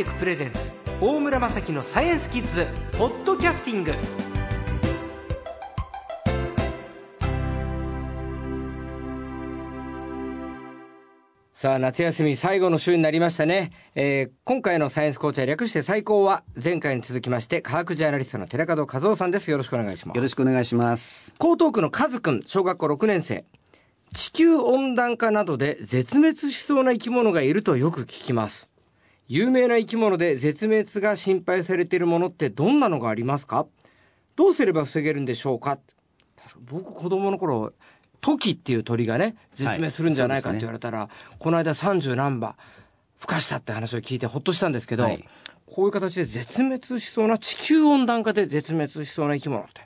テクプレゼンツ大村雅樹のサイエンスキッズポッドキャスティング。さあ夏休み最後の週になりましたね、えー、今回のサイエンスコーチは略して最高は前回に続きまして科学ジャーナリストの寺門和夫さんです。よろしくお願いします。よろしくお願いします。江東区の和くん小学校6年生。地球温暖化などで絶滅しそうな生き物がいるとよく聞きます有名な生き物で絶滅が心配されているものってどんなのがありますか？どうすれば防げるんでしょうか？僕子供の頃トキっていう鳥がね、絶滅するんじゃないかって言われたら、はいね、この間30何羽、孵化したって話を聞いてほっとしたんですけど、はい、こういう形で絶滅しそうな地球温暖化で絶滅しそうな生き物って、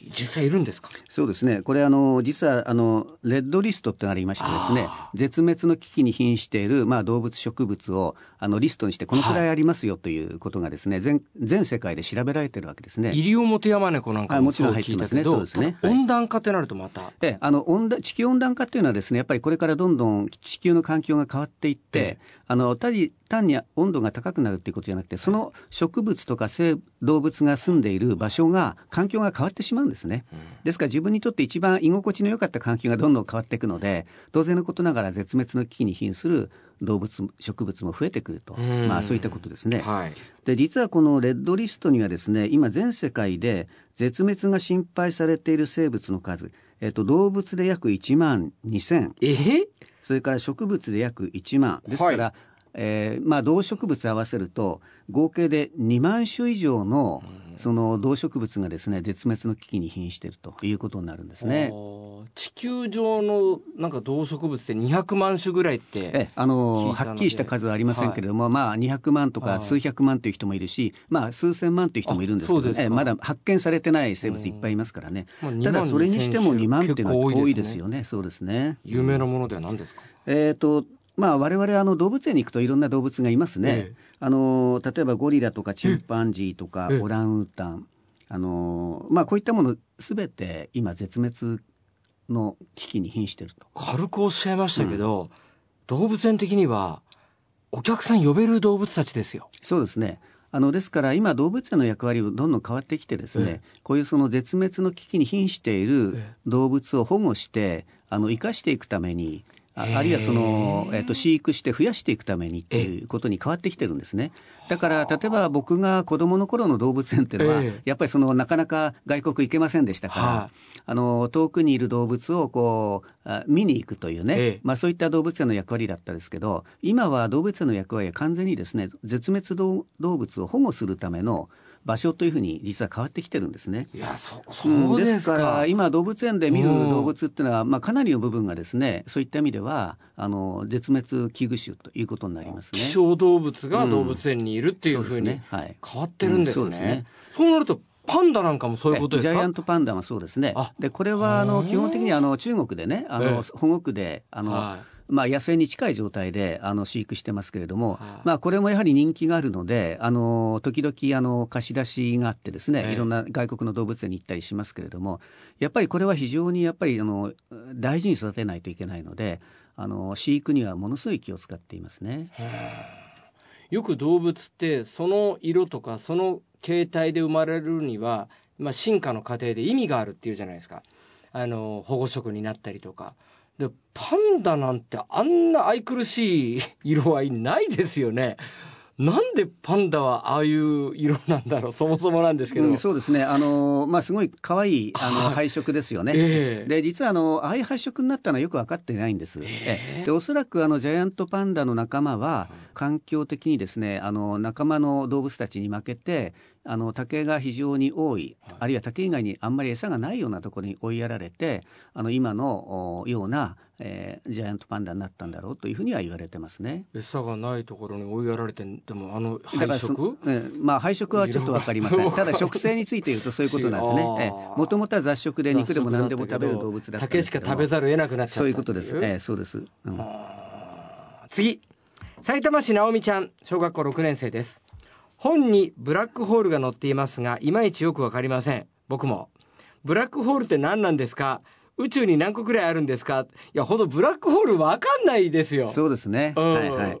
実際いるんですか？そうですねこれあの実はあのレッドリストってありましてですね絶滅の危機に瀕している、まあ、動物植物をあのリストにしてこのくらいありますよということがですね、はい、全全世界で調べられてるわけですね。イリオモテヤマネコなんかもちろん入ってますね。そうですね。温暖化ってなるとまた。えあの温暖地球温暖化っていうのはですねやっぱりこれからどんどん地球の環境が変わっていって、あの単に単に温度が高くなるっていうことじゃなくてその植物とか生動物が住んでいる場所が環境が変わってしまうんですね。ですから自分にとって一番居心地の良かった環境がどんどん変わっていくので当然のことながら絶滅の危機に瀕する動物植物も増えてくると、まあ、そういったことですね。はい、で実はこのレッドリストにはですね今全世界で絶滅が心配されている生物の数、えっと、動物で約1万2000え？それから植物で約1万。ですから、はいえーまあ、動植物合わせると合計で2万種以上のその動植物がですね絶滅の危機に瀕しているということになるんですね。地球上のなんか動植物って200万種ぐらいってえあのはっきりした数はありませんけれども、はい、まあ200万とか数百万という人もいるし、まあ数千万という人もいるんですけど、ね、まだ発見されてない生物いっぱいいますからね。ただそれにしても2万っていうのは多いですよね。そうですね。有名なものでは何ですか？えっ、とまあ、我々あの動物園に行くといろんな動物がいますね、ええ、あの例えばゴリラとかチンパンジーとかオランウータン、あのまあ、こういったものすべて今絶滅の危機に瀕していると。軽くおっしゃいましたけど、うん、動物園的にはお客さん呼べる動物たちですよ。そうですね。あのですから今動物園の役割をどんどん変わってきてですね、えこういうその絶滅の危機に瀕している動物を保護してあの生かしていくためにあるいはその、えー、と飼育して増やしていくためにっていうことに変わってきてるんですね。だから例えば僕が子供の頃の動物園っていうのは、やっぱりそのなかなか外国行けませんでしたから、あ。の遠くにいる動物をこう見に行くというね、まあ、そういった動物園の役割だったですけど今は動物園の役割は完全にですね絶滅動物を保護するための場所というふうに実は変わってきてるんですね。いやそそうですか。ら今動物園で見る動物っていうのは、まあ、かなりの部分がですねそういった意味ではあの絶滅危惧種ということになりますね。希少動物が動物園にいるっていうふうに変わってるんですね。そうですね。そうなるとパンダなんかもそういうことですか？ジャイアントパンダはそうですね。でこれはあの基本的にあの中国でねあの保護区であの、はいまあ、野生に近い状態であの飼育してますけれども、はあ、まあ、これもやはり人気があるのであの時々あの貸し出しがあってですね、えー、いろんな外国の動物園に行ったりしますけれどもやっぱりこれは非常にやっぱりあの大事に育てないといけないのであの飼育にはものすごい気を使っていますね。よく動物ってその色とかその形態で生まれるには、まあ、進化の過程で意味があるっていうじゃないですか。あの保護色になったりとかでパンダなんてあんな愛くるしい 色合いないですよね。なんでパンダはああいう色なんだろうそもそもなんですけど、うん、そうですね。あのまあすごい可愛いあの配色ですよね、えー、で実はあのああいう配色になったのはよく分かってないんです、えー、でおそらくあのジャイアントパンダの仲間は環境的にですねあの仲間の動物たちに負けてあの竹が非常に多い、あるいは竹以外にあんまり餌がないようなところに追いやられてあの今のような、えー、ジャイアントパンダになったんだろうというふうには言われてますね。餌がないところに追いやられてでもあの配色、ね、まあ配色はちょっとわかりません。ただ食性について言うと そういうことなんですね。もともとは雑食で肉でも何でも食べる動物だった竹しか食べざるを得なくなっちゃったそういうことです。えー、そうです。うん、次埼玉市直美ちゃん小学校6年生です。本にブラックホールが載っていますが、いまいちよくわかりません。僕も。ブラックホールって何なんですか？宇宙に何個くらいあるんですか？いや、ほどブラックホールわかんないですよ。そうですね。うん、はいはい。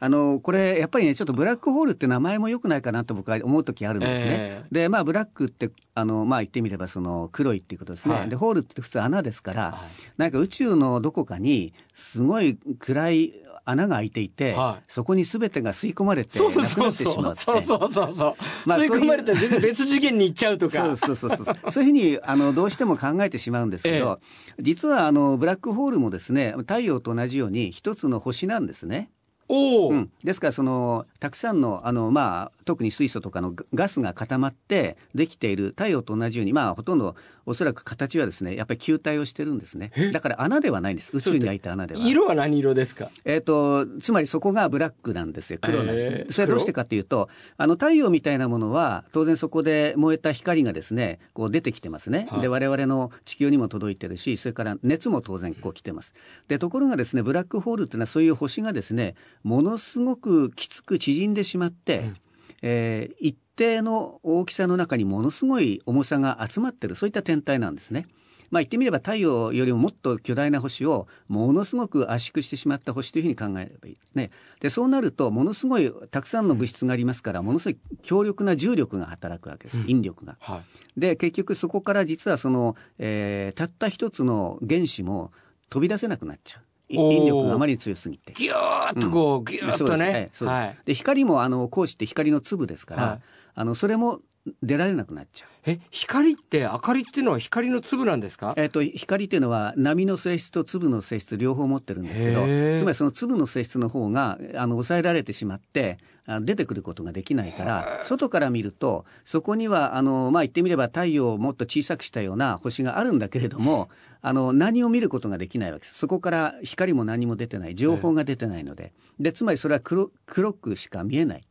あのこれやっぱりねちょっとブラックホールって名前も良くないかなと僕は思う時あるんですね。えでまあブラックってあのまあ言ってみればその黒いっていうことですね。はいでホールって普通穴ですから、はいなんか宇宙のどこかにすごい暗い穴が開いていて、はい。そこに全てが吸い込まれてそうなくなそうそう。ってしまうって。そうそうそうそう。まあ吸い込まれたら全然別次元に行っちゃうとか。そうそうそうそう。そういうふうにあのどうしても考えてしまうんですけど、実はあのブラックホールもですね太陽と同じように一つの星なんですね。おお、うん、ですからそのたくさんのあの、まあ、特に水素とかのガガスが固まってできている太陽と同じように、まあ、ほとんどおそらく形はですねやっぱり球体をしてるんですね。だから穴ではないんです。宇宙に開いた穴では。色は何色ですか？えー、とつまりそこがブラックなんですよ黒なんへーそれはどうしてかというとあの太陽みたいなものは当然そこで燃えた光がですねこう出てきてますね、はい。で我々の地球にも届いてるしそれから熱も当然こう来てます。でところがですねブラックホールっていうのはそういう星がですねものすごくきつく縮んでしまって、うんえー一定の大きさの中にものすごい重さが集まってるそういった天体なんですね。まあ言ってみれば太陽よりももっと巨大な星をものすごく圧縮してしまった星というふうに考えればいいですね。でそうなるとものすごいたくさんの物質がありますからものすごい強力な重力が働くわけですうん引力が。はいで結局そこから実はその、えーたった一つの原子も飛び出せなくなっちゃう。引力があまりに強すぎて。ギューッとこう、ギューッとね。そうで光もあの光子って光の粒ですから、はい。あのそれも出られなくなっちゃう。え光って明かりっていうのは光の粒なんですか？えっと光っていうのは波の性質と粒の性質両方持ってるんですけどつまりその粒の性質の方があの抑えられてしまってあ出てくることができないから外から見るとそこにはあの、まあ、言ってみれば太陽をもっと小さくしたような星があるんだけれどもあの何を見ることができないわけです。そこから光も何も出てない。情報が出てないので。でつまりそれは黒黒くしか見えない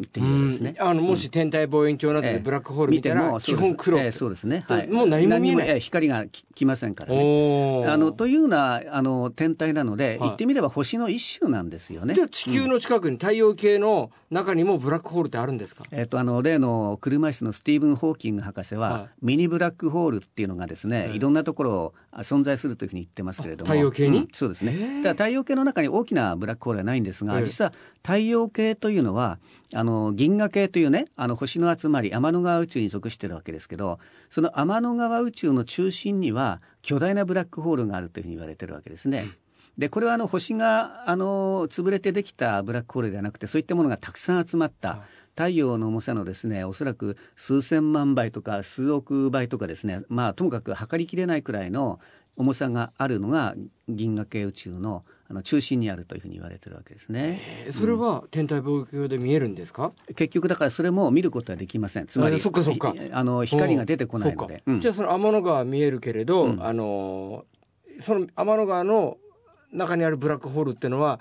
っていうことですね。うんあのもし天体望遠鏡などええ。でブラックホール見たら基本黒。ええそうですね。はい。もう何も見えない。ええ光がき来ませんからね。あのというようなあの天体なので、はい。言ってみれば星の一種なんですよね。じゃあ地球の近くに太陽系の中にもブラックホールってあるんですか、えっとあの例の車椅子のスティーブン・ホーキング博士は、はい。ミニブラックホールっていうのがですね、ええ。いろんなところあ存在するというふうに言ってますけれども。あ太陽系に？うんそうですね。太陽系の中に大きなブラックホールはないんですが、ええ。実は太陽系というのはあの銀河系というねあの星の集まり天の川宇宙に属しているわけですけどその天の川宇宙の中心には巨大なブラックホールがあるというふうに言われてるわけですね。でこれはあの星があの潰れてできたブラックホールではなくてそういったものがたくさん集まった、はい太陽の重さのですねおそらく数千万倍とか数億倍とかですねまあともかく測りきれないくらいの重さがあるのが銀河系宇宙のあの中心にあるというふうに言われてるわけですね。えー。それは天体望遠鏡で見えるんですか、結局だからそれも見ることはできません。つまりあそっかそっか。いあの光が出てこないので。そうんじゃあその天の川は見えるけれど、うん。あのーその天の川の中にあるブラックホールっていうのは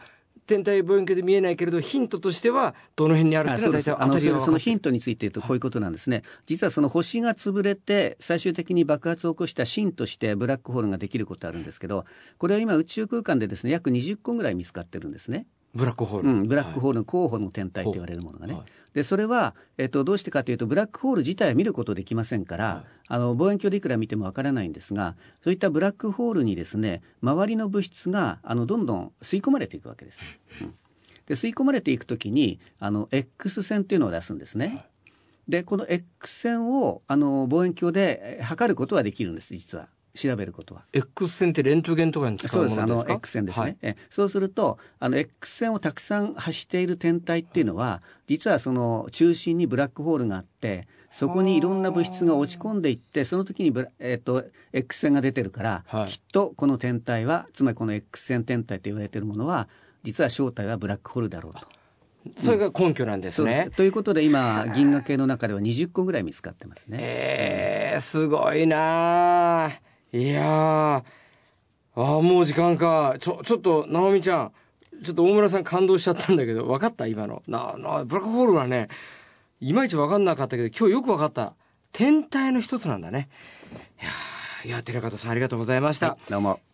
天体望遠鏡で見えないけれどヒントとしてはどの辺にあるっていうのは大体当たそのヒントについて言うとこういうことなんですね、実はその星が潰れて最終的に爆発を起こした芯としてブラックホールができることあるんですけどこれは今宇宙空間でですね約20個ぐらい見つかってるんですね。ブラックホール、うん、ブラックホールの候補の天体と言われるものがね。はい。でそれは、えっと、どうしてかというとブラックホール自体は見ることできませんから、はい。あの望遠鏡でいくら見てもわからないんですがそういったブラックホールにですね周りの物質があのどんどん吸い込まれていくわけです。うん。で吸い込まれていくときにあの X 線っていうのを出すんですね。でこの X 線をあの望遠鏡でえ測ることはできるんです実は調べることは。X 線ってレントゲンとかに使そううですあのものです。か X 線ですね、はいえ。そうするとあの X 線をたくさん発している天体っていうのは実はその中心にブラックホールがあってそこにいろんな物質が落ち込んでいってその時にブラ、えっと X 線が出てるから、はい。きっとこの天体はつまりこの X 線天体と言われているものは実は正体はブラックホールだろうと。それが根拠なんですそうね、です。ということで今銀河系の中では20個ぐらい見つかってますね。えー、すごいなあいやああもう時間か。ちょちょっと直美ちゃん。ちょっと大村さん感動しちゃったんだけど分かった？今の。ななブラックホールはねいまいち分かんなかったけど今日よく分かった。天体の一つなんだね。いやいや寺方さんありがとうございました、どうも。